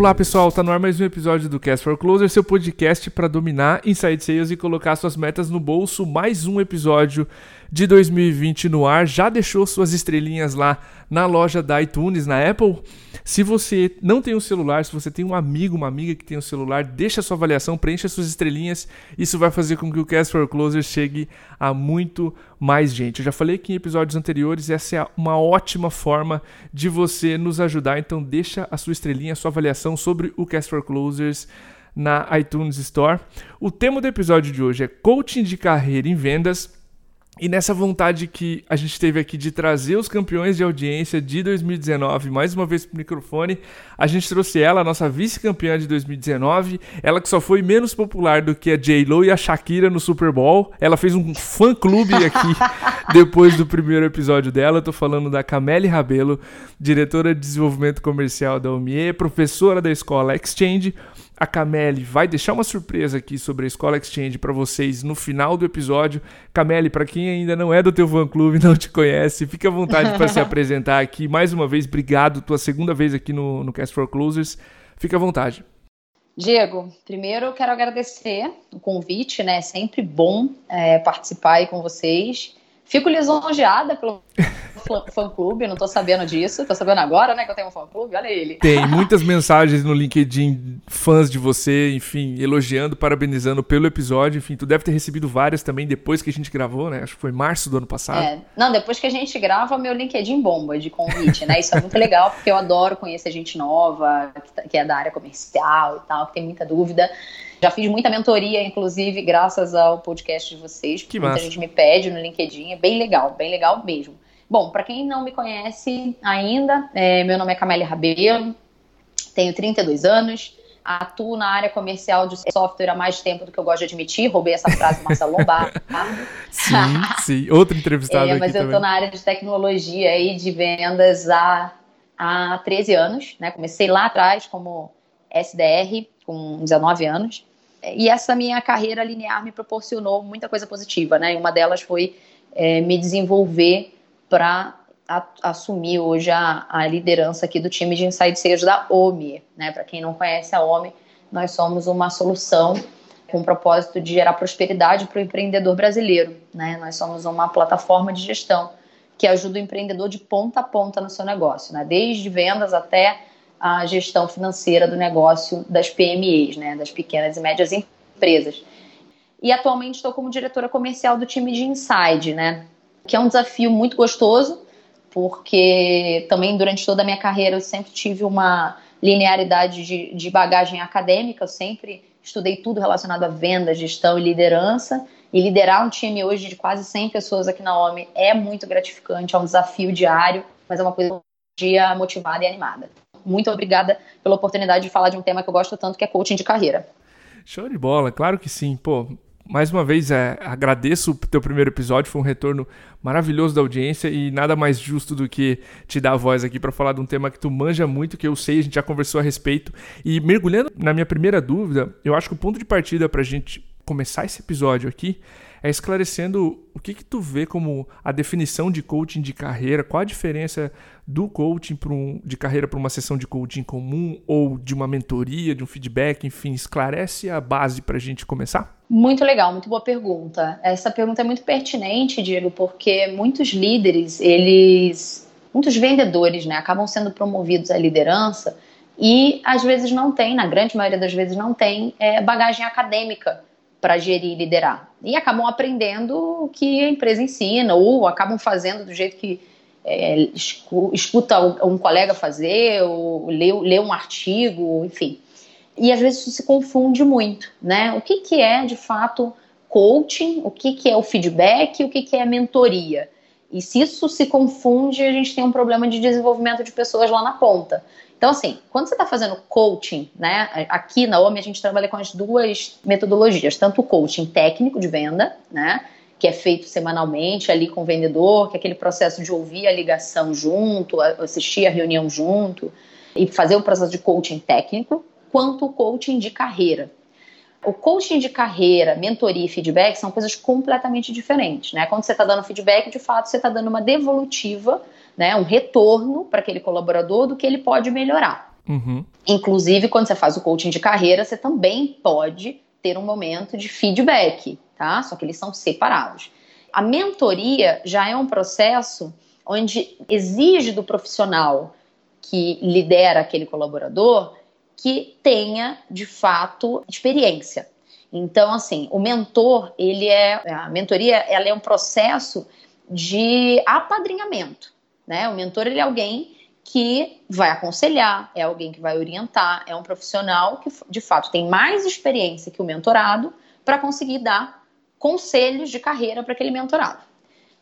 Olá pessoal, tá no ar mais um episódio do Cast for Closer, seu podcast para dominar inside sales e colocar suas metas no bolso. Mais um episódio de 2020 no ar. Já deixou suas estrelinhas lá na loja da iTunes, na Apple? Se você não tem um celular, se você tem um amigo, uma amiga que tem um celular, deixa sua avaliação, preencha suas estrelinhas. Isso vai fazer com que o Cast for Closer chegue a muito mais gente. Eu já falei aqui em episódios anteriores, essa é uma ótima forma de você nos ajudar. Então deixa a sua estrelinha, a sua avaliação sobre o Cast for Closers na iTunes Store. O tema do episódio de hoje é coaching de carreira em vendas. E nessa vontade que a gente teve aqui de trazer os campeões de audiência de 2019 mais uma vez para o microfone, a gente trouxe ela, a nossa vice-campeã de 2019, ela que só foi menos popular do que a J-Lo e a Shakira no Super Bowl. Ela fez um fã-clube aqui depois do primeiro episódio dela. Eu tô falando da Camille Rabelo, diretora de desenvolvimento comercial da OMIE, professora da escola Exchange, a Cameli vai deixar uma surpresa aqui sobre a Escola Exchange para vocês no final do episódio. Cameli, para quem ainda não é do teu fã clube, não te conhece, fique à vontade para se apresentar aqui. Mais uma vez, obrigado, tua segunda vez aqui no, no Cast for Closers. Fique à vontade. Diego, primeiro eu quero agradecer o convite, né? É sempre bom é, participar aí com vocês. Fico lisonjeada pelo fã-clube, não tô sabendo disso. Tô sabendo agora, né, que eu tenho um fã-clube, olha ele. Tem muitas mensagens no LinkedIn, fãs de você, enfim, elogiando, parabenizando pelo episódio. Enfim, tu deve ter recebido várias também depois que a gente gravou, né? Acho que foi março do ano passado. É, não, depois que a gente grava, meu LinkedIn bomba de convite, né? Isso é muito legal, porque eu adoro conhecer gente nova, tá, que é da área comercial e tal, que tem muita dúvida. Já fiz muita mentoria, inclusive, graças ao podcast de vocês. Que muita massa. gente me pede no LinkedIn. É bem legal, bem legal mesmo. Bom, para quem não me conhece ainda, é, meu nome é Camélia Rabelo, tenho 32 anos, atuo na área comercial de software há mais tempo do que eu gosto de admitir. Roubei essa frase do Marcelo Lombardo. sim, sim. Outro entrevistado é, Mas eu estou na área de tecnologia e de vendas há, há 13 anos. Né? Comecei lá atrás como SDR, com 19 anos. E essa minha carreira linear me proporcionou muita coisa positiva, né? E uma delas foi é, me desenvolver para assumir hoje a, a, liderança aqui do time de Inside Sales da OMI, né? Para quem não conhece a OMI, nós somos uma solução com o propósito de gerar prosperidade para o empreendedor brasileiro, né? Nós somos uma plataforma de gestão que ajuda o empreendedor de ponta a ponta no seu negócio, né? Desde vendas até a gestão financeira do negócio das PMEs, né, das pequenas e médias empresas. E atualmente estou como diretora comercial do time de Inside, né, que é um desafio muito gostoso, porque também durante toda a minha carreira eu sempre tive uma linearidade de, de bagagem acadêmica, eu sempre estudei tudo relacionado a venda, gestão e liderança. E liderar um time hoje de quase 100 pessoas aqui na OMI é muito gratificante, é um desafio diário, mas é uma coisa dia motivada e animada muito obrigada pela oportunidade de falar de um tema que eu gosto tanto, que é coaching de carreira. Show de bola, claro que sim. Pô, mais uma vez, é, agradeço o teu primeiro episódio, foi um retorno maravilhoso da audiência e nada mais justo do que te dar a voz aqui para falar de um tema que tu manja muito, que eu sei, a gente já conversou a respeito. E mergulhando na minha primeira dúvida, eu acho que o ponto de partida para a gente começar esse episódio aqui é esclarecendo o que, que tu vê como a definição de coaching de carreira, qual a diferença do coaching um, de carreira para uma sessão de coaching comum ou de uma mentoria, de um feedback, enfim, esclarece a base para a gente começar? Muito legal, muito boa pergunta. Essa pergunta é muito pertinente, Diego, porque muitos líderes, eles, muitos vendedores, né, acabam sendo promovidos à liderança e às vezes não tem, na grande maioria das vezes não tem é, bagagem acadêmica para gerir e liderar. E acabam aprendendo o que a empresa ensina, ou acabam fazendo do jeito que é, escuta um colega fazer, ou lê, lê um artigo, enfim. E às vezes isso se confunde muito, né? O que, que é de fato coaching, o que, que é o feedback, o que, que é mentoria. E se isso se confunde, a gente tem um problema de desenvolvimento de pessoas lá na ponta. Então, assim, quando você está fazendo coaching, né? Aqui na OMI a gente trabalha com as duas metodologias, tanto o coaching técnico de venda, né? Que é feito semanalmente ali com o vendedor, que é aquele processo de ouvir a ligação junto, assistir a reunião junto e fazer o processo de coaching técnico, quanto o coaching de carreira. O coaching de carreira, mentoria e feedback são coisas completamente diferentes, né? Quando você está dando feedback, de fato, você está dando uma devolutiva né, um retorno para aquele colaborador do que ele pode melhorar. Uhum. Inclusive, quando você faz o coaching de carreira, você também pode ter um momento de feedback, tá? Só que eles são separados. A mentoria já é um processo onde exige do profissional que lidera aquele colaborador que tenha de fato experiência. Então, assim, o mentor, ele é a mentoria, ela é um processo de apadrinhamento, né? O mentor ele é alguém que vai aconselhar, é alguém que vai orientar, é um profissional que de fato tem mais experiência que o mentorado para conseguir dar conselhos de carreira para aquele mentorado.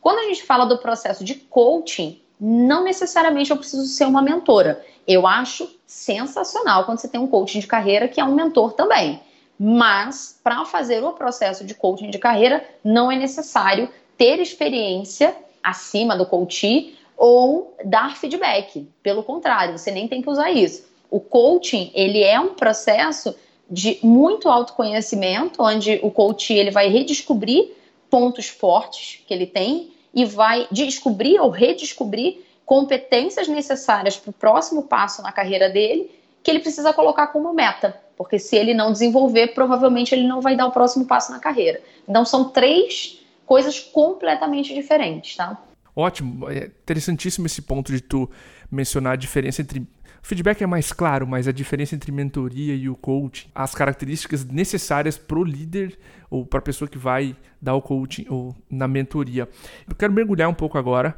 Quando a gente fala do processo de coaching, não necessariamente eu preciso ser uma mentora. Eu acho sensacional quando você tem um coaching de carreira que é um mentor também. Mas para fazer o processo de coaching de carreira, não é necessário ter experiência acima do coaching ou dar feedback. Pelo contrário, você nem tem que usar isso. O coaching, ele é um processo de muito autoconhecimento, onde o coach ele vai redescobrir pontos fortes que ele tem e vai descobrir ou redescobrir competências necessárias para o próximo passo na carreira dele que ele precisa colocar como meta. Porque se ele não desenvolver, provavelmente ele não vai dar o próximo passo na carreira. Então são três coisas completamente diferentes, tá? Ótimo, é interessantíssimo esse ponto de tu mencionar a diferença entre feedback é mais claro, mas a diferença entre mentoria e o coaching, as características necessárias para o líder ou para a pessoa que vai dar o coaching ou na mentoria. Eu quero mergulhar um pouco agora.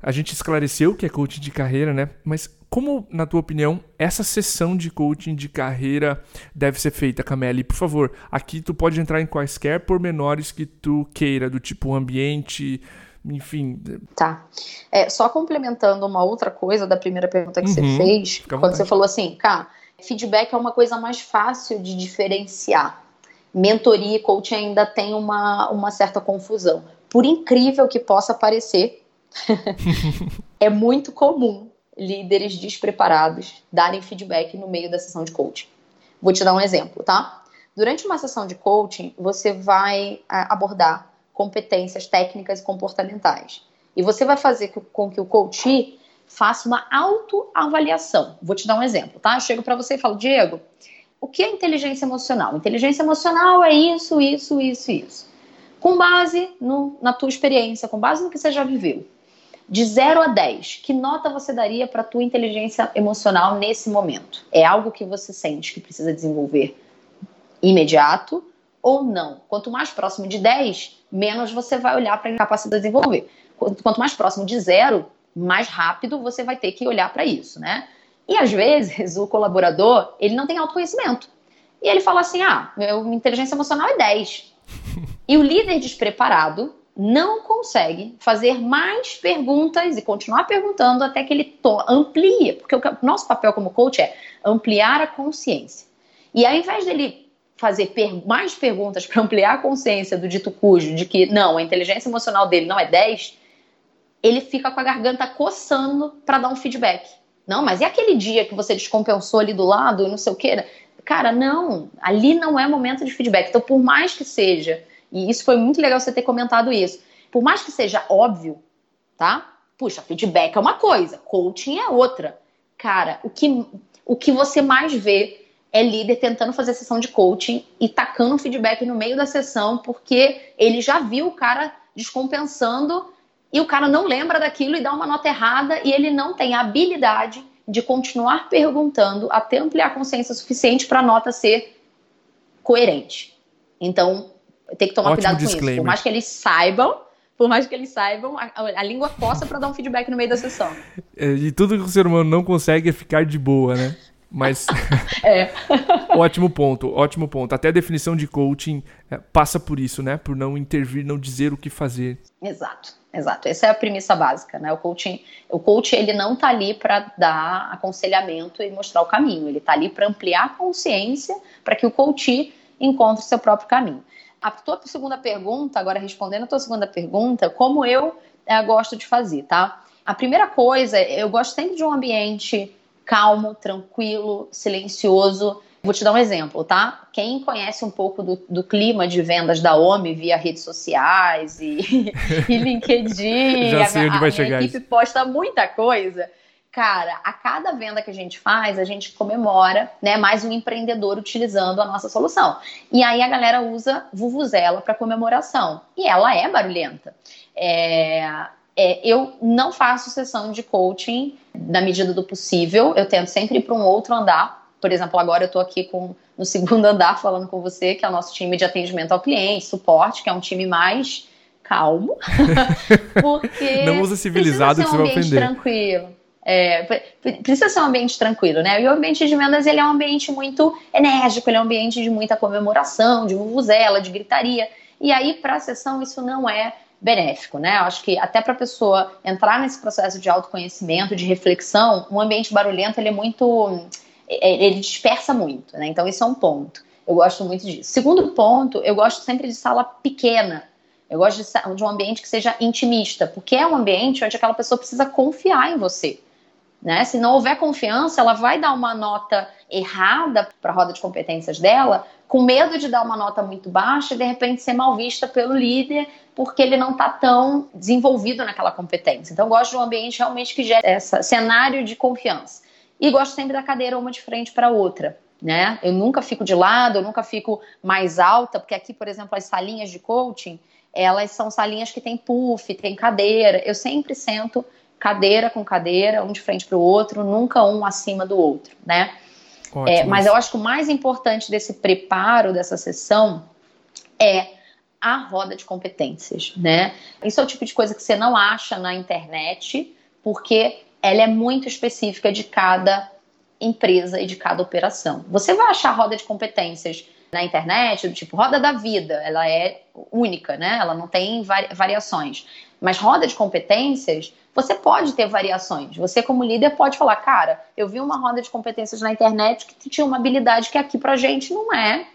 A gente esclareceu o que é coaching de carreira, né? Mas como, na tua opinião, essa sessão de coaching de carreira deve ser feita, Camille? Por favor, aqui tu pode entrar em quaisquer pormenores que tu queira, do tipo ambiente, enfim. Tá. É, só complementando uma outra coisa da primeira pergunta que uhum. você fez, quando você falou assim, cara, feedback é uma coisa mais fácil de diferenciar. Mentoria e coaching ainda tem uma, uma certa confusão. Por incrível que possa parecer, é muito comum líderes despreparados darem feedback no meio da sessão de coaching. Vou te dar um exemplo, tá? Durante uma sessão de coaching, você vai abordar competências técnicas e comportamentais. E você vai fazer com que o coach faça uma autoavaliação. Vou te dar um exemplo, tá? Eu chego para você e falo, Diego, o que é inteligência emocional? Inteligência emocional é isso, isso, isso, isso. Com base no, na tua experiência, com base no que você já viveu. De 0 a 10, que nota você daria para a tua inteligência emocional nesse momento? É algo que você sente que precisa desenvolver imediato ou não? Quanto mais próximo de 10, menos você vai olhar para a capacidade de desenvolver. Quanto mais próximo de zero, mais rápido você vai ter que olhar para isso, né? E às vezes o colaborador, ele não tem autoconhecimento. E ele fala assim: ah, minha inteligência emocional é 10. e o líder despreparado não consegue fazer mais perguntas e continuar perguntando até que ele amplie, porque o nosso papel como coach é ampliar a consciência. E ao invés dele fazer per mais perguntas para ampliar a consciência do dito cujo de que não, a inteligência emocional dele não é 10, ele fica com a garganta coçando para dar um feedback. Não, mas e aquele dia que você descompensou ali do lado, não sei o que? Cara, não, ali não é momento de feedback. Então, por mais que seja, e isso foi muito legal você ter comentado isso, por mais que seja óbvio, tá? Puxa, feedback é uma coisa, coaching é outra. Cara, o que, o que você mais vê é líder tentando fazer sessão de coaching e tacando um feedback no meio da sessão porque ele já viu o cara descompensando e o cara não lembra daquilo e dá uma nota errada e ele não tem a habilidade de continuar perguntando até ampliar a consciência suficiente para a nota ser coerente. Então, tem que tomar Ótimo cuidado disclaimer. com isso. Por mais que eles saibam, por mais que eles saibam, a, a língua coça para dar um feedback no meio da sessão. É, e tudo que o ser humano não consegue é ficar de boa, né? Mas. é. ótimo ponto, ótimo ponto. Até a definição de coaching é, passa por isso, né? Por não intervir, não dizer o que fazer. Exato, exato. Essa é a premissa básica, né? O coaching, o coach ele não tá ali para dar aconselhamento e mostrar o caminho. Ele tá ali para ampliar a consciência para que o coach encontre o seu próprio caminho. A tua segunda pergunta, agora respondendo a tua segunda pergunta, como eu é, gosto de fazer, tá? A primeira coisa, eu gosto sempre de um ambiente calmo, tranquilo, silencioso. Vou te dar um exemplo, tá? Quem conhece um pouco do, do clima de vendas da OMI via redes sociais e, e LinkedIn, Já sei a, onde vai a chegar equipe isso. posta muita coisa. cara, a cada venda que a gente faz, a gente comemora, né, mais um empreendedor utilizando a nossa solução. E aí a galera usa Vuvuzela para comemoração. E ela é barulhenta. É, é, eu não faço sessão de coaching na medida do possível. Eu tento sempre ir para um outro andar. Por exemplo, agora eu estou aqui com, no segundo andar falando com você, que é o nosso time de atendimento ao cliente, suporte, que é um time mais calmo. porque não usa civilizado que você vai ofender. tranquilo. É, precisa ser um ambiente tranquilo, né? E o ambiente de vendas ele é um ambiente muito enérgico, ele é um ambiente de muita comemoração, de vuvuzela, de gritaria. E aí, para a sessão, isso não é benéfico, né? Eu acho que até para a pessoa entrar nesse processo de autoconhecimento, de reflexão, um ambiente barulhento ele é muito, é, ele dispersa muito, né? Então, isso é um ponto. Eu gosto muito disso. Segundo ponto, eu gosto sempre de sala pequena. Eu gosto de, de um ambiente que seja intimista, porque é um ambiente onde aquela pessoa precisa confiar em você. Né? Se não houver confiança, ela vai dar uma nota errada para a roda de competências dela, com medo de dar uma nota muito baixa e de repente ser mal vista pelo líder, porque ele não está tão desenvolvido naquela competência. Então, gosto de um ambiente realmente que gere esse cenário de confiança. E gosto sempre da cadeira uma de frente para a outra. Né? Eu nunca fico de lado, eu nunca fico mais alta, porque aqui, por exemplo, as salinhas de coaching, elas são salinhas que tem puff, tem cadeira. Eu sempre sento cadeira com cadeira, um de frente para o outro, nunca um acima do outro, né? É, mas eu acho que o mais importante desse preparo dessa sessão é a roda de competências, né? Isso é o tipo de coisa que você não acha na internet, porque ela é muito específica de cada empresa e de cada operação. Você vai achar roda de competências na internet, do tipo roda da vida, ela é única, né? Ela não tem variações. Mas roda de competências, você pode ter variações. Você, como líder, pode falar, cara, eu vi uma roda de competências na internet que tinha uma habilidade que aqui pra gente não é,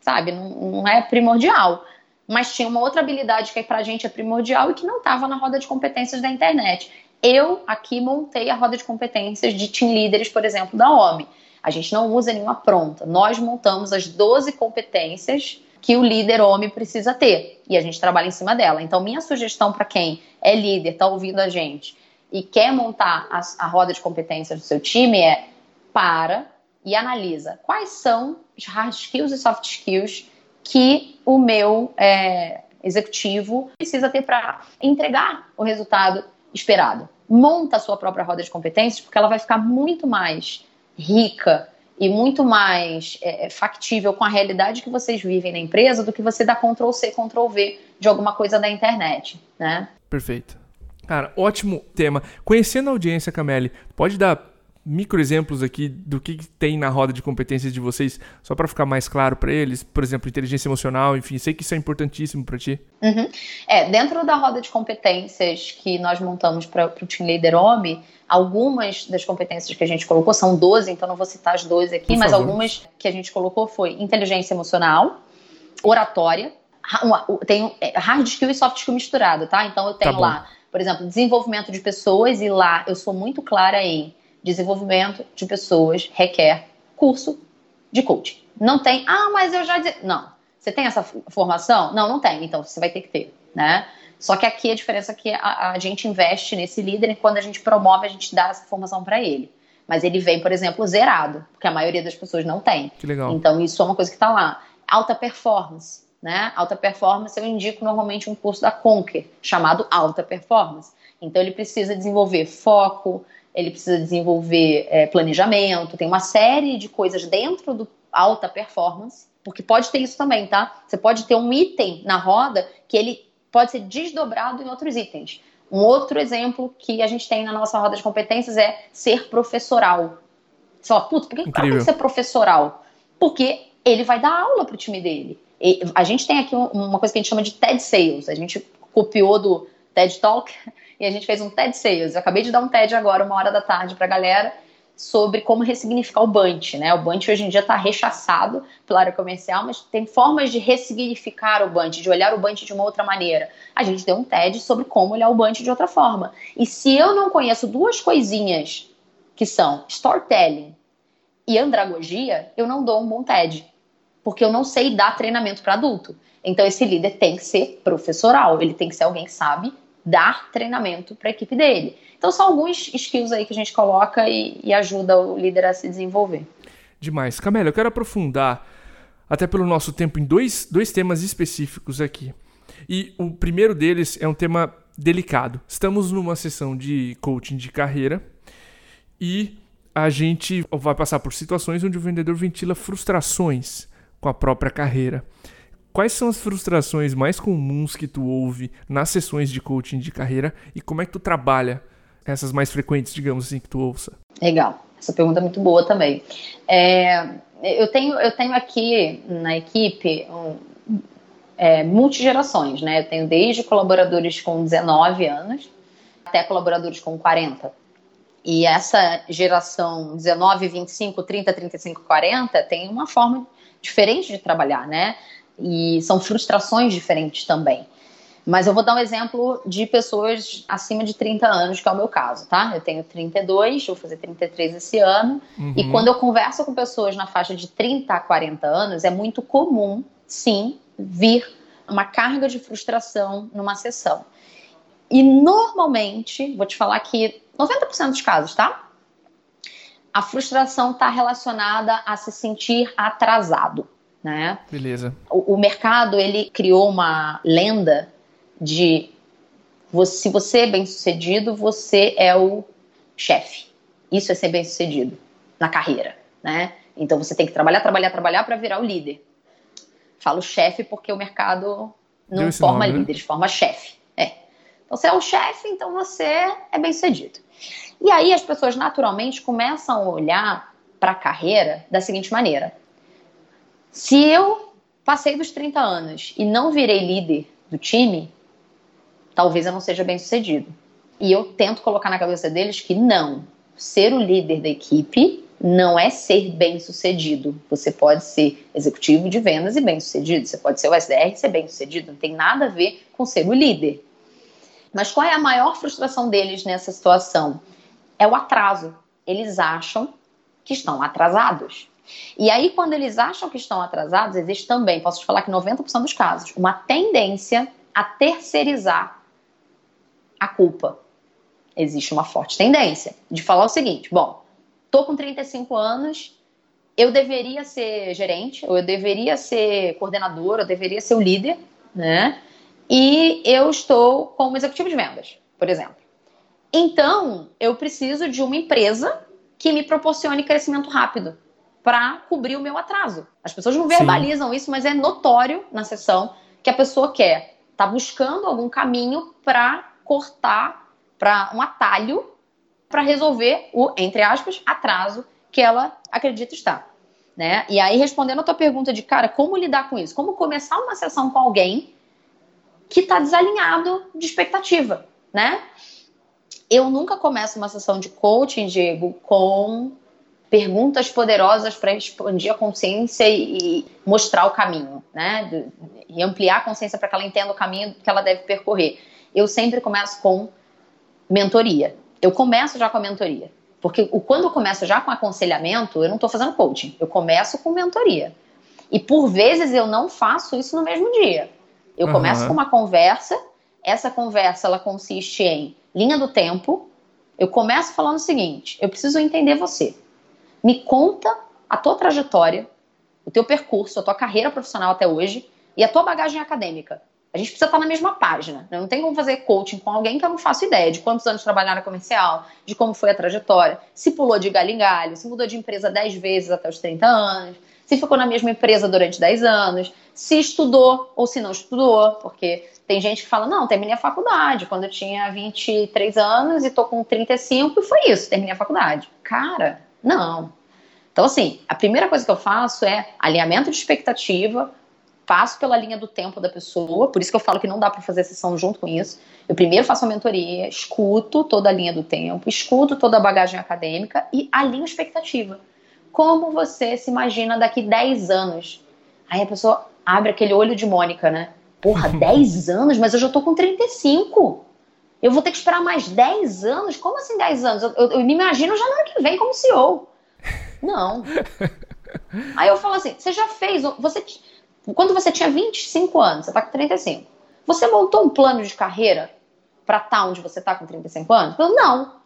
sabe, não, não é primordial. Mas tinha uma outra habilidade que pra gente é primordial e que não estava na roda de competências da internet. Eu aqui montei a roda de competências de team leaders, por exemplo, da OMI. A gente não usa nenhuma pronta. Nós montamos as 12 competências que o líder homem precisa ter. E a gente trabalha em cima dela. Então, minha sugestão para quem é líder, está ouvindo a gente e quer montar a, a roda de competências do seu time é para e analisa quais são os hard skills e soft skills que o meu é, executivo precisa ter para entregar o resultado esperado. Monta a sua própria roda de competências, porque ela vai ficar muito mais rica e muito mais é, é, factível com a realidade que vocês vivem na empresa do que você dar Ctrl C, Ctrl V de alguma coisa da internet, né? Perfeito. Cara, ótimo tema. Conhecendo a audiência, Camille, pode dar micro exemplos aqui do que tem na roda de competências de vocês, só para ficar mais claro para eles? Por exemplo, inteligência emocional, enfim, sei que isso é importantíssimo para ti. Uhum. É, dentro da roda de competências que nós montamos para o Team Leader OMI, Algumas das competências que a gente colocou, são 12, então não vou citar as 12 aqui, Por mas favor. algumas que a gente colocou foi inteligência emocional, oratória, tem é, hard skill e soft skill misturado, tá? Então eu tenho tá lá, por exemplo, desenvolvimento de pessoas e lá eu sou muito clara em desenvolvimento de pessoas requer curso de coaching. Não tem, ah, mas eu já não. Você tem essa formação? Não, não tem. Então você vai ter que ter, né? Só que aqui a diferença é que a, a gente investe nesse líder e quando a gente promove, a gente dá essa formação para ele. Mas ele vem, por exemplo, zerado, porque a maioria das pessoas não tem. Que legal. Então isso é uma coisa que está lá. Alta performance. Né? Alta performance eu indico normalmente um curso da Conquer, chamado Alta Performance. Então ele precisa desenvolver foco, ele precisa desenvolver é, planejamento, tem uma série de coisas dentro do alta performance, porque pode ter isso também, tá? Você pode ter um item na roda que ele pode ser desdobrado em outros itens. Um outro exemplo que a gente tem na nossa roda de competências é ser professoral. Você fala, putz, por que o cara tem que ser professoral? Porque ele vai dar aula para o time dele. E a gente tem aqui uma coisa que a gente chama de TED Sales. A gente copiou do TED Talk e a gente fez um TED Sales. Eu acabei de dar um TED agora, uma hora da tarde, para a galera sobre como ressignificar o Bunch, né? O Bunch hoje em dia está rechaçado pela área comercial, mas tem formas de ressignificar o Bunch, de olhar o Bunch de uma outra maneira. A gente deu um TED sobre como olhar o Bunch de outra forma. E se eu não conheço duas coisinhas que são storytelling e andragogia, eu não dou um bom TED, porque eu não sei dar treinamento para adulto. Então esse líder tem que ser professoral, ele tem que ser alguém que sabe dar treinamento para a equipe dele. Então são alguns skills aí que a gente coloca e, e ajuda o líder a se desenvolver. Demais. Camila, eu quero aprofundar, até pelo nosso tempo, em dois, dois temas específicos aqui. E o primeiro deles é um tema delicado. Estamos numa sessão de coaching de carreira e a gente vai passar por situações onde o vendedor ventila frustrações com a própria carreira. Quais são as frustrações mais comuns que tu ouve nas sessões de coaching de carreira e como é que tu trabalha essas mais frequentes, digamos assim, que tu ouça? Legal. Essa pergunta é muito boa também. É, eu, tenho, eu tenho aqui na equipe um, é, multigerações, né? Eu tenho desde colaboradores com 19 anos até colaboradores com 40. E essa geração 19, 25, 30, 35, 40 tem uma forma diferente de trabalhar, né? E são frustrações diferentes também. Mas eu vou dar um exemplo de pessoas acima de 30 anos, que é o meu caso, tá? Eu tenho 32, vou fazer 33 esse ano. Uhum. E quando eu converso com pessoas na faixa de 30 a 40 anos, é muito comum, sim, vir uma carga de frustração numa sessão. E normalmente, vou te falar que 90% dos casos, tá? A frustração está relacionada a se sentir atrasado, né? Beleza. O, o mercado ele criou uma lenda de você, se você é bem sucedido, você é o chefe. Isso é ser bem sucedido na carreira, né? Então você tem que trabalhar, trabalhar, trabalhar para virar o líder. Falo chefe porque o mercado não forma nome, líderes, né? forma chefe. É. Então, você é o chefe, então você é bem sucedido. E aí as pessoas naturalmente começam a olhar para a carreira da seguinte maneira: se eu passei dos 30 anos e não virei líder do time, talvez eu não seja bem sucedido. E eu tento colocar na cabeça deles que não. Ser o líder da equipe não é ser bem sucedido. Você pode ser executivo de vendas e bem sucedido. Você pode ser o SDR e ser bem sucedido. Não tem nada a ver com ser o líder. Mas qual é a maior frustração deles nessa situação? É o atraso. Eles acham que estão atrasados. E aí, quando eles acham que estão atrasados, existe também, posso te falar que 90% dos casos, uma tendência a terceirizar a culpa. Existe uma forte tendência de falar o seguinte: bom, tô com 35 anos, eu deveria ser gerente, ou eu deveria ser coordenador, eu deveria ser o líder, né? E eu estou como executivo de vendas, por exemplo. Então, eu preciso de uma empresa que me proporcione crescimento rápido para cobrir o meu atraso. As pessoas não verbalizam Sim. isso, mas é notório na sessão que a pessoa quer, tá buscando algum caminho para cortar para um atalho para resolver o, entre aspas, atraso que ela acredita estar. Né? E aí, respondendo a tua pergunta de, cara, como lidar com isso? Como começar uma sessão com alguém que está desalinhado de expectativa, né? Eu nunca começo uma sessão de coaching, Diego, com perguntas poderosas para expandir a consciência e mostrar o caminho, né? E ampliar a consciência para que ela entenda o caminho que ela deve percorrer eu sempre começo com mentoria. Eu começo já com a mentoria. Porque quando eu começo já com aconselhamento, eu não estou fazendo coaching. Eu começo com mentoria. E por vezes eu não faço isso no mesmo dia. Eu uhum. começo com uma conversa. Essa conversa ela consiste em linha do tempo. Eu começo falando o seguinte: eu preciso entender você. Me conta a tua trajetória, o teu percurso, a tua carreira profissional até hoje e a tua bagagem acadêmica. A gente precisa estar na mesma página. Né? Não tem como fazer coaching com alguém que eu não faço ideia de quantos anos trabalhar na comercial, de como foi a trajetória, se pulou de galho em galho, se mudou de empresa 10 vezes até os 30 anos, se ficou na mesma empresa durante 10 anos, se estudou ou se não estudou, porque tem gente que fala, não, terminei a faculdade quando eu tinha 23 anos e tô com 35 e foi isso, terminei a faculdade. Cara, não. Então, assim, a primeira coisa que eu faço é alinhamento de expectativa, passo pela linha do tempo da pessoa, por isso que eu falo que não dá para fazer sessão junto com isso. Eu primeiro faço a mentoria, escuto toda a linha do tempo, escuto toda a bagagem acadêmica e alinho expectativa. Como você se imagina daqui 10 anos? Aí a pessoa abre aquele olho de Mônica, né? Porra, 10 anos? Mas eu já tô com 35. Eu vou ter que esperar mais 10 anos? Como assim 10 anos? Eu, eu, eu me imagino já no ano que vem como CEO. Não. Aí eu falo assim: você já fez, você quando você tinha 25 anos, você está com 35, você montou um plano de carreira para estar tá onde você está com 35 anos? Eu, não.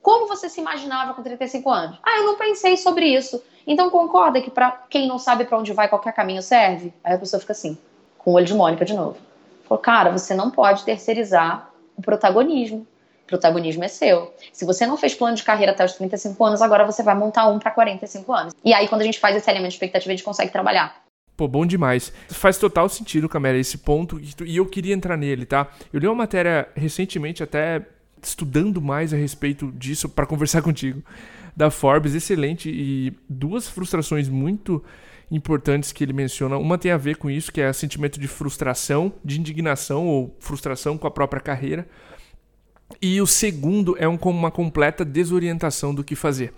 Como você se imaginava com 35 anos? Ah, eu não pensei sobre isso. Então concorda que para quem não sabe para onde vai, qualquer caminho serve? Aí a pessoa fica assim, com o olho de Mônica de novo. Falou, cara, você não pode terceirizar o protagonismo. O protagonismo é seu. Se você não fez plano de carreira até os 35 anos, agora você vai montar um para 45 anos. E aí, quando a gente faz esse elemento de expectativa, a gente consegue trabalhar. Pô, bom demais. Faz total sentido, Camila, esse ponto. E eu queria entrar nele, tá? Eu li uma matéria recentemente, até estudando mais a respeito disso para conversar contigo, da Forbes, excelente. E duas frustrações muito importantes que ele menciona. Uma tem a ver com isso, que é o sentimento de frustração, de indignação ou frustração com a própria carreira. E o segundo é um, uma completa desorientação do que fazer.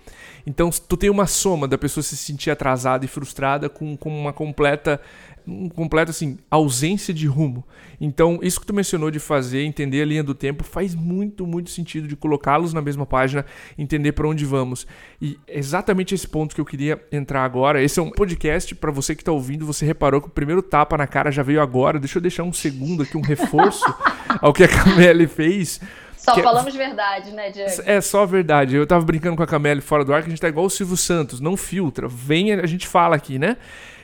Então, tu tem uma soma da pessoa se sentir atrasada e frustrada com, com uma completa um completo assim, ausência de rumo. Então, isso que tu mencionou de fazer, entender a linha do tempo, faz muito, muito sentido de colocá-los na mesma página, entender para onde vamos. E exatamente esse ponto que eu queria entrar agora. Esse é um podcast para você que está ouvindo, você reparou que o primeiro tapa na cara já veio agora. Deixa eu deixar um segundo aqui, um reforço ao que a Camille fez. Só que é falamos é... verdade, né, Diego? É só verdade. Eu tava brincando com a Camille fora do ar que a gente tá igual o Silvio Santos, não filtra. Vem, a gente fala aqui, né?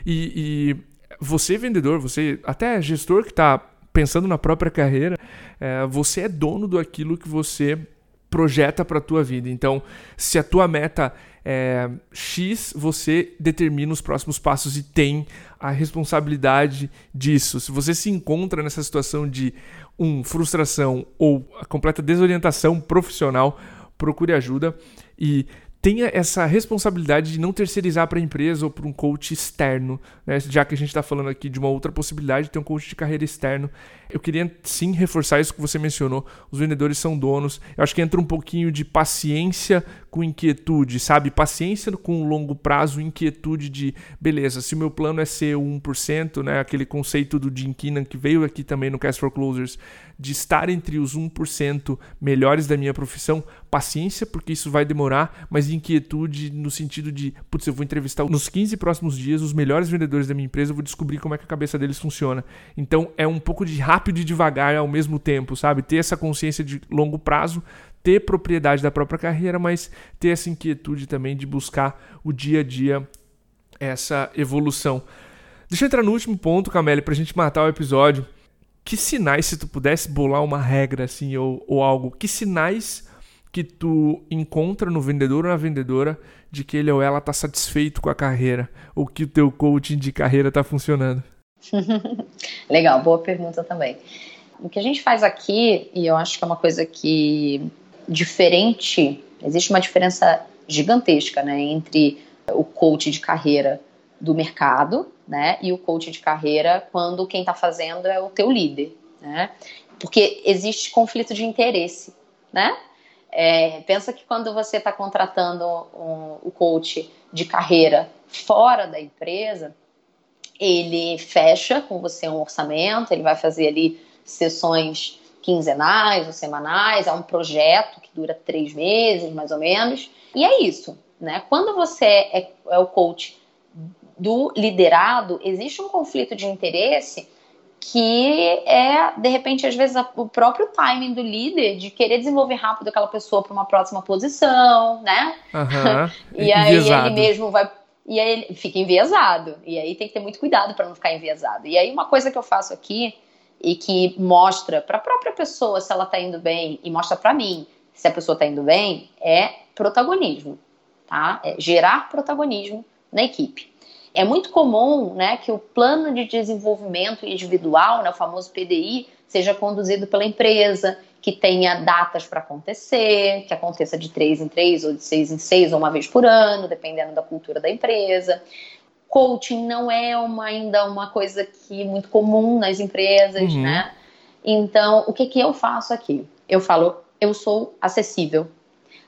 E, e você, vendedor, você, até gestor que tá pensando na própria carreira, é, você é dono do aquilo que você projeta para a tua vida. Então, se a tua meta é X, você determina os próximos passos e tem a responsabilidade disso. Se você se encontra nessa situação de um frustração ou a completa desorientação profissional, procure ajuda e tenha essa responsabilidade de não terceirizar para a empresa ou para um coach externo, né? já que a gente está falando aqui de uma outra possibilidade de ter um coach de carreira externo. Eu queria sim reforçar isso que você mencionou. Os vendedores são donos. Eu acho que entra um pouquinho de paciência com inquietude, sabe? Paciência com longo prazo, inquietude de, beleza, se o meu plano é ser 1%, né? aquele conceito do Jim Keenan que veio aqui também no Cast for Closers, de estar entre os 1% melhores da minha profissão, paciência, porque isso vai demorar, mas inquietude no sentido de, putz, eu vou entrevistar nos 15 próximos dias os melhores vendedores da minha empresa, eu vou descobrir como é que a cabeça deles funciona. Então é um pouco de rápido e devagar ao mesmo tempo, sabe? Ter essa consciência de longo prazo, ter propriedade da própria carreira, mas ter essa inquietude também de buscar o dia a dia essa evolução. Deixa eu entrar no último ponto, Camille, para a gente matar o episódio. Que sinais, se tu pudesse bolar uma regra assim ou, ou algo, que sinais que tu encontra no vendedor ou na vendedora de que ele ou ela está satisfeito com a carreira ou que o teu coaching de carreira está funcionando? Legal, boa pergunta também. O que a gente faz aqui, e eu acho que é uma coisa que diferente, existe uma diferença gigantesca, né, entre o coach de carreira do mercado, né, e o coach de carreira quando quem está fazendo é o teu líder, né, porque existe conflito de interesse, né, é, pensa que quando você está contratando um, o coach de carreira fora da empresa, ele fecha com você um orçamento, ele vai fazer ali sessões quinzenais ou semanais, é um projeto que dura três meses, mais ou menos. E é isso, né? Quando você é, é o coach do liderado, existe um conflito de interesse que é, de repente, às vezes, o próprio timing do líder de querer desenvolver rápido aquela pessoa para uma próxima posição, né? Uhum. e aí Enviesado. ele mesmo vai. E aí ele fica enviesado. E aí tem que ter muito cuidado para não ficar enviesado. E aí uma coisa que eu faço aqui e que mostra para a própria pessoa se ela está indo bem e mostra para mim se a pessoa está indo bem é protagonismo, tá? É gerar protagonismo na equipe. É muito comum, né, que o plano de desenvolvimento individual, né, o famoso PDI, seja conduzido pela empresa, que tenha datas para acontecer, que aconteça de três em três ou de seis em seis ou uma vez por ano, dependendo da cultura da empresa coaching não é uma, ainda uma coisa que muito comum nas empresas, uhum. né? Então, o que, que eu faço aqui? Eu falo, eu sou acessível.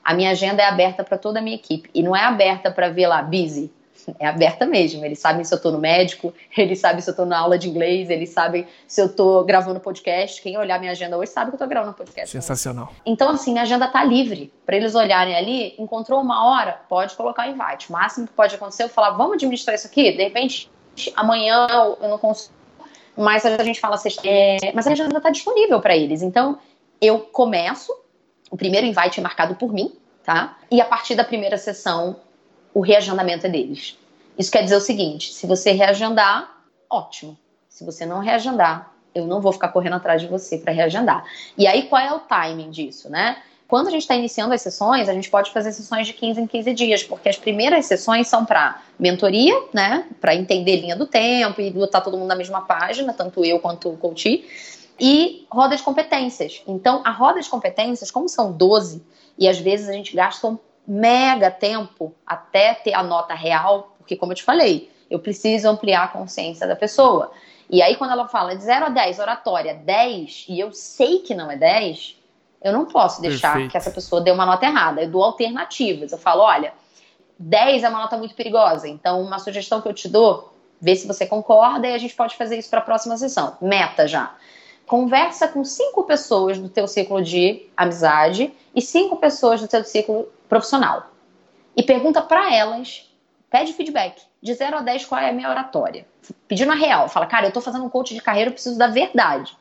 A minha agenda é aberta para toda a minha equipe. E não é aberta para ver lá, busy é aberta mesmo. Eles sabem se eu estou no médico, eles sabem se eu estou na aula de inglês, eles sabem se eu estou gravando podcast. Quem olhar minha agenda hoje sabe que eu estou gravando podcast. Sensacional. Então, assim, minha agenda está livre. Para eles olharem ali, encontrou uma hora, pode colocar invite. O máximo que pode acontecer é eu falar, vamos administrar isso aqui? De repente, amanhã eu não consigo. Mas a gente fala, é, mas a agenda está disponível para eles. Então, eu começo, o primeiro invite é marcado por mim, tá? E a partir da primeira sessão, o reagendamento é deles. Isso quer dizer o seguinte: se você reagendar, ótimo. Se você não reagendar, eu não vou ficar correndo atrás de você para reagendar. E aí, qual é o timing disso, né? Quando a gente está iniciando as sessões, a gente pode fazer sessões de 15 em 15 dias, porque as primeiras sessões são para mentoria, né? Para entender linha do tempo e botar todo mundo na mesma página, tanto eu quanto o coach. E roda de competências. Então, a roda de competências, como são 12, e às vezes a gente gasta um mega tempo até ter a nota real, porque, como eu te falei, eu preciso ampliar a consciência da pessoa. E aí, quando ela fala de 0 a 10, oratória 10, e eu sei que não é 10, eu não posso deixar Perfeito. que essa pessoa dê uma nota errada. Eu dou alternativas. Eu falo, olha, 10 é uma nota muito perigosa. Então, uma sugestão que eu te dou, vê se você concorda e a gente pode fazer isso para a próxima sessão. Meta já. Conversa com cinco pessoas do teu ciclo de amizade e cinco pessoas do teu ciclo profissional. E pergunta para elas, pede feedback. De 0 a 10, qual é a minha oratória? pedindo a real, fala, cara, eu tô fazendo um coach de carreira, eu preciso da verdade.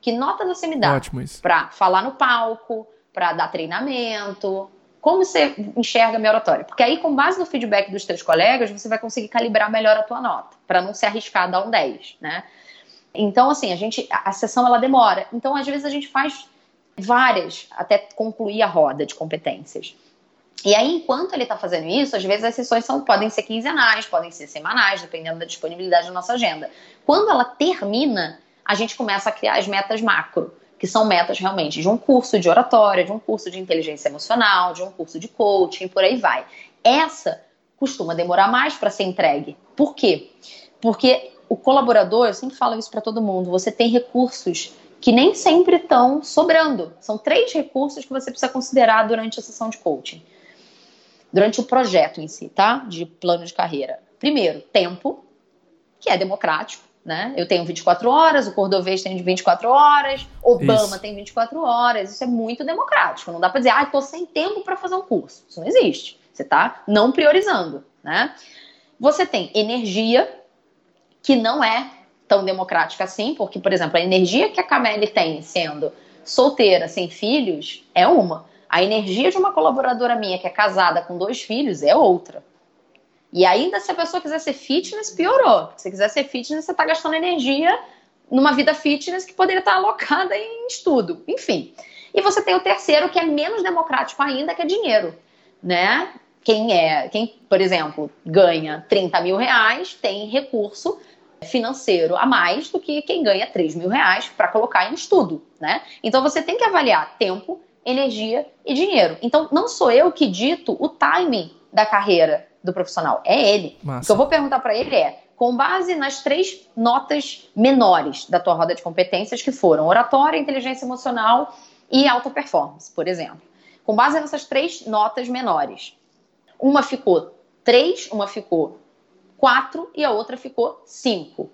Que nota você me dá para falar no palco, para dar treinamento? Como você enxerga a minha oratória? Porque aí, com base no feedback dos teus colegas, você vai conseguir calibrar melhor a tua nota, para não se arriscar a dar um 10, né? Então, assim, a gente, a sessão ela demora. Então, às vezes a gente faz várias até concluir a roda de competências. E aí, enquanto ele está fazendo isso, às vezes as sessões são, podem ser quinzenais, podem ser semanais, dependendo da disponibilidade da nossa agenda. Quando ela termina, a gente começa a criar as metas macro, que são metas realmente de um curso de oratória, de um curso de inteligência emocional, de um curso de coaching, por aí vai. Essa costuma demorar mais para ser entregue. Por quê? Porque o colaborador, eu sempre falo isso para todo mundo, você tem recursos que nem sempre estão sobrando. São três recursos que você precisa considerar durante a sessão de coaching durante o projeto em si, tá? De plano de carreira. Primeiro, tempo, que é democrático, né? Eu tenho 24 horas, o Cordovez tem 24 horas, Obama isso. tem 24 horas. Isso é muito democrático. Não dá para dizer, ah, tô sem tempo para fazer um curso. Isso não existe. Você tá não priorizando, né? Você tem energia, que não é tão democrática assim, porque, por exemplo, a energia que a Camille tem sendo solteira, sem filhos, é uma. A energia de uma colaboradora minha que é casada com dois filhos é outra. E ainda se a pessoa quiser ser fitness, piorou. Se quiser ser fitness, você está gastando energia numa vida fitness que poderia estar alocada em estudo. Enfim. E você tem o terceiro, que é menos democrático ainda, que é dinheiro. Né? Quem é, quem, por exemplo, ganha 30 mil reais, tem recurso financeiro a mais do que quem ganha 3 mil reais para colocar em estudo, né? Então você tem que avaliar tempo, energia e dinheiro. Então, não sou eu que dito o timing da carreira do profissional, é ele. Massa. O que eu vou perguntar para ele é: com base nas três notas menores da tua roda de competências, que foram oratória, inteligência emocional e alta performance, por exemplo. Com base nessas três notas menores, uma ficou três, uma ficou quatro e a outra ficou cinco.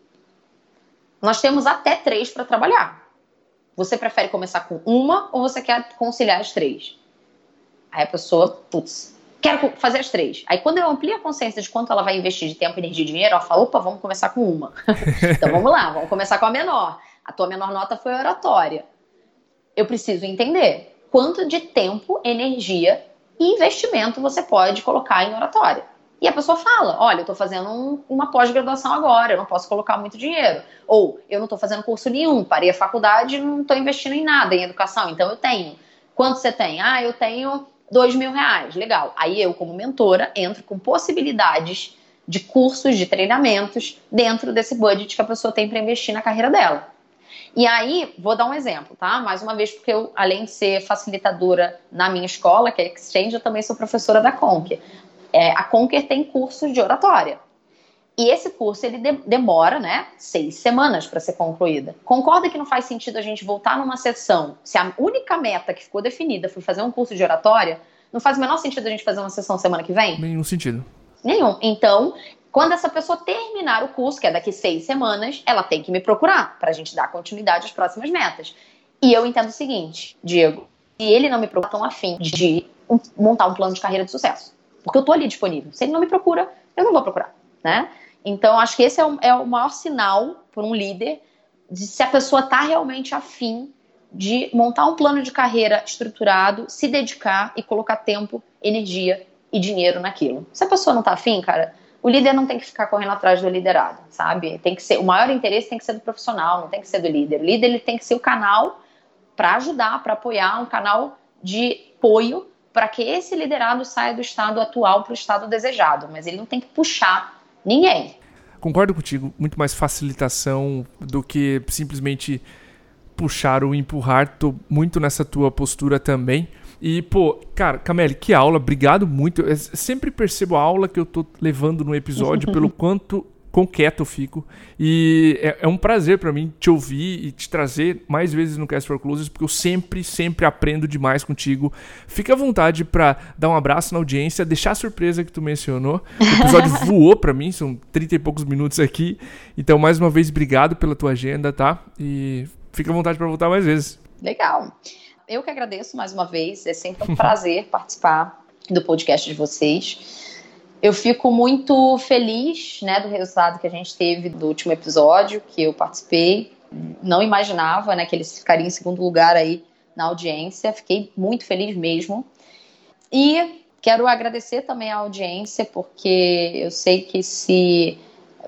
Nós temos até três para trabalhar. Você prefere começar com uma ou você quer conciliar as três? Aí a pessoa, putz, quero fazer as três. Aí quando eu amplio a consciência de quanto ela vai investir de tempo, energia e dinheiro, ela fala, opa, vamos começar com uma. então vamos lá, vamos começar com a menor. A tua menor nota foi oratória. Eu preciso entender quanto de tempo, energia e investimento você pode colocar em oratória. E a pessoa fala: olha, eu estou fazendo um, uma pós-graduação agora, eu não posso colocar muito dinheiro. Ou eu não estou fazendo curso nenhum, parei a faculdade não estou investindo em nada em educação, então eu tenho. Quanto você tem? Ah, eu tenho dois mil reais. Legal. Aí eu, como mentora, entro com possibilidades de cursos, de treinamentos dentro desse budget que a pessoa tem para investir na carreira dela. E aí, vou dar um exemplo, tá? Mais uma vez, porque eu, além de ser facilitadora na minha escola, que é Exchange, eu também sou professora da Conk. É, a Conquer tem cursos de oratória. E esse curso ele de demora, né, seis semanas para ser concluída. Concorda que não faz sentido a gente voltar numa sessão se a única meta que ficou definida foi fazer um curso de oratória? Não faz o menor sentido a gente fazer uma sessão semana que vem? Nenhum sentido. Nenhum. Então, quando essa pessoa terminar o curso, que é daqui seis semanas, ela tem que me procurar para a gente dar continuidade às próximas metas. E eu entendo o seguinte, Diego, se ele não me procura tão afim de montar um plano de carreira de sucesso, porque eu tô ali disponível. Se ele não me procura, eu não vou procurar, né? Então, acho que esse é o, é o maior sinal para um líder de se a pessoa tá realmente afim de montar um plano de carreira estruturado, se dedicar e colocar tempo, energia e dinheiro naquilo. Se a pessoa não tá afim, cara, o líder não tem que ficar correndo atrás do liderado, sabe? Tem que ser o maior interesse tem que ser do profissional, não tem que ser do líder. O líder ele tem que ser o canal para ajudar, para apoiar, um canal de apoio para que esse liderado saia do estado atual para o estado desejado, mas ele não tem que puxar ninguém. Concordo contigo, muito mais facilitação do que simplesmente puxar ou empurrar. Tô muito nessa tua postura também. E, pô, cara, Camille, que aula, obrigado muito. Eu sempre percebo a aula que eu tô levando no episódio, pelo quanto quão quieto eu fico. E é, é um prazer para mim te ouvir e te trazer mais vezes no Cast for Closers, porque eu sempre, sempre aprendo demais contigo. Fica à vontade para dar um abraço na audiência, deixar a surpresa que tu mencionou. O episódio voou para mim, são 30 e poucos minutos aqui. Então, mais uma vez, obrigado pela tua agenda, tá? E fica à vontade para voltar mais vezes. Legal eu que agradeço mais uma vez. É sempre um prazer participar do podcast de vocês. Eu fico muito feliz né, do resultado que a gente teve do último episódio que eu participei. Não imaginava né, que eles ficariam em segundo lugar aí na audiência. Fiquei muito feliz mesmo. E quero agradecer também à audiência, porque eu sei que se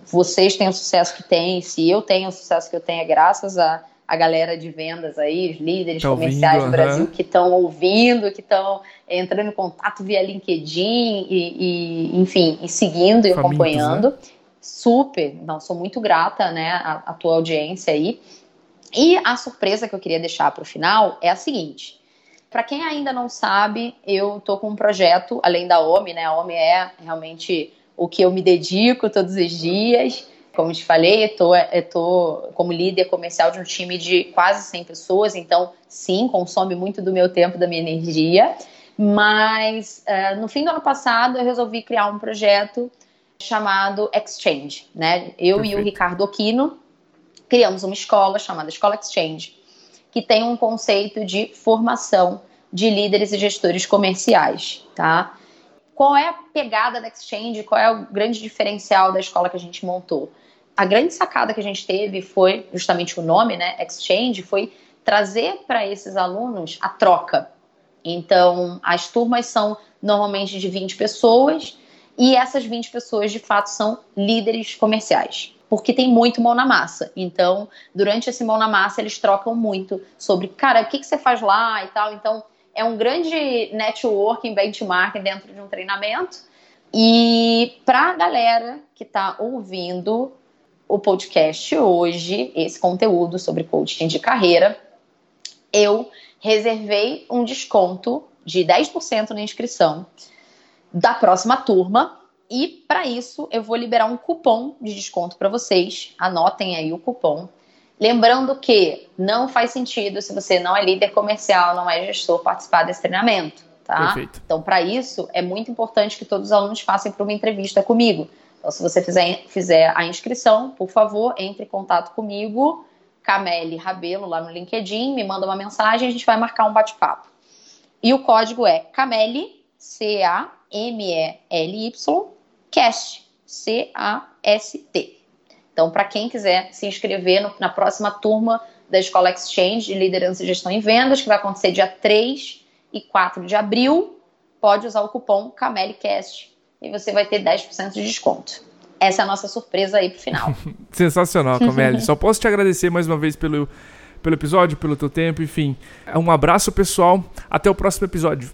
vocês têm o sucesso que têm, se eu tenho o sucesso que eu tenho, é graças a a galera de vendas aí, os líderes tá comerciais ouvindo, do Brasil que estão ouvindo, que estão entrando em contato via LinkedIn e, e enfim, e seguindo e Famintos, acompanhando. Né? Super, não, sou muito grata, né, a, a tua audiência aí. E a surpresa que eu queria deixar para o final é a seguinte: para quem ainda não sabe, eu tô com um projeto além da OMI, né? A OMI é realmente o que eu me dedico todos os dias. Como te falei, eu tô, eu tô como líder comercial de um time de quase 100 pessoas, então sim, consome muito do meu tempo, da minha energia. Mas uh, no fim do ano passado eu resolvi criar um projeto chamado Exchange, né? Eu Perfeito. e o Ricardo Aquino criamos uma escola chamada Escola Exchange, que tem um conceito de formação de líderes e gestores comerciais, tá? Qual é a pegada da Exchange? Qual é o grande diferencial da escola que a gente montou? A grande sacada que a gente teve foi justamente o nome, né, Exchange, foi trazer para esses alunos a troca. Então, as turmas são normalmente de 20 pessoas e essas 20 pessoas de fato são líderes comerciais, porque tem muito mão na massa. Então, durante esse mão na massa, eles trocam muito sobre, cara, o que, que você faz lá e tal. Então, é um grande networking, benchmark dentro de um treinamento. E para a galera que está ouvindo, o podcast hoje, esse conteúdo sobre coaching de carreira, eu reservei um desconto de 10% na inscrição da próxima turma. E para isso eu vou liberar um cupom de desconto para vocês. Anotem aí o cupom. Lembrando que não faz sentido se você não é líder comercial, não é gestor, participar desse treinamento, tá? Perfeito. Então, para isso, é muito importante que todos os alunos façam para uma entrevista comigo. Então, se você fizer, fizer a inscrição, por favor, entre em contato comigo, Cameli Rabelo, lá no LinkedIn, me manda uma mensagem e a gente vai marcar um bate-papo. E o código é Cameli, C-A-M-E-L-Y, CAST, C-A-S-T. Então, para quem quiser se inscrever no, na próxima turma da Escola Exchange de Liderança e Gestão em Vendas, que vai acontecer dia 3 e 4 de abril, pode usar o cupom CAMELICAST e você vai ter 10% de desconto. Essa é a nossa surpresa aí pro final. Sensacional, Camille. Só posso te agradecer mais uma vez pelo, pelo episódio, pelo teu tempo, enfim. Um abraço, pessoal. Até o próximo episódio.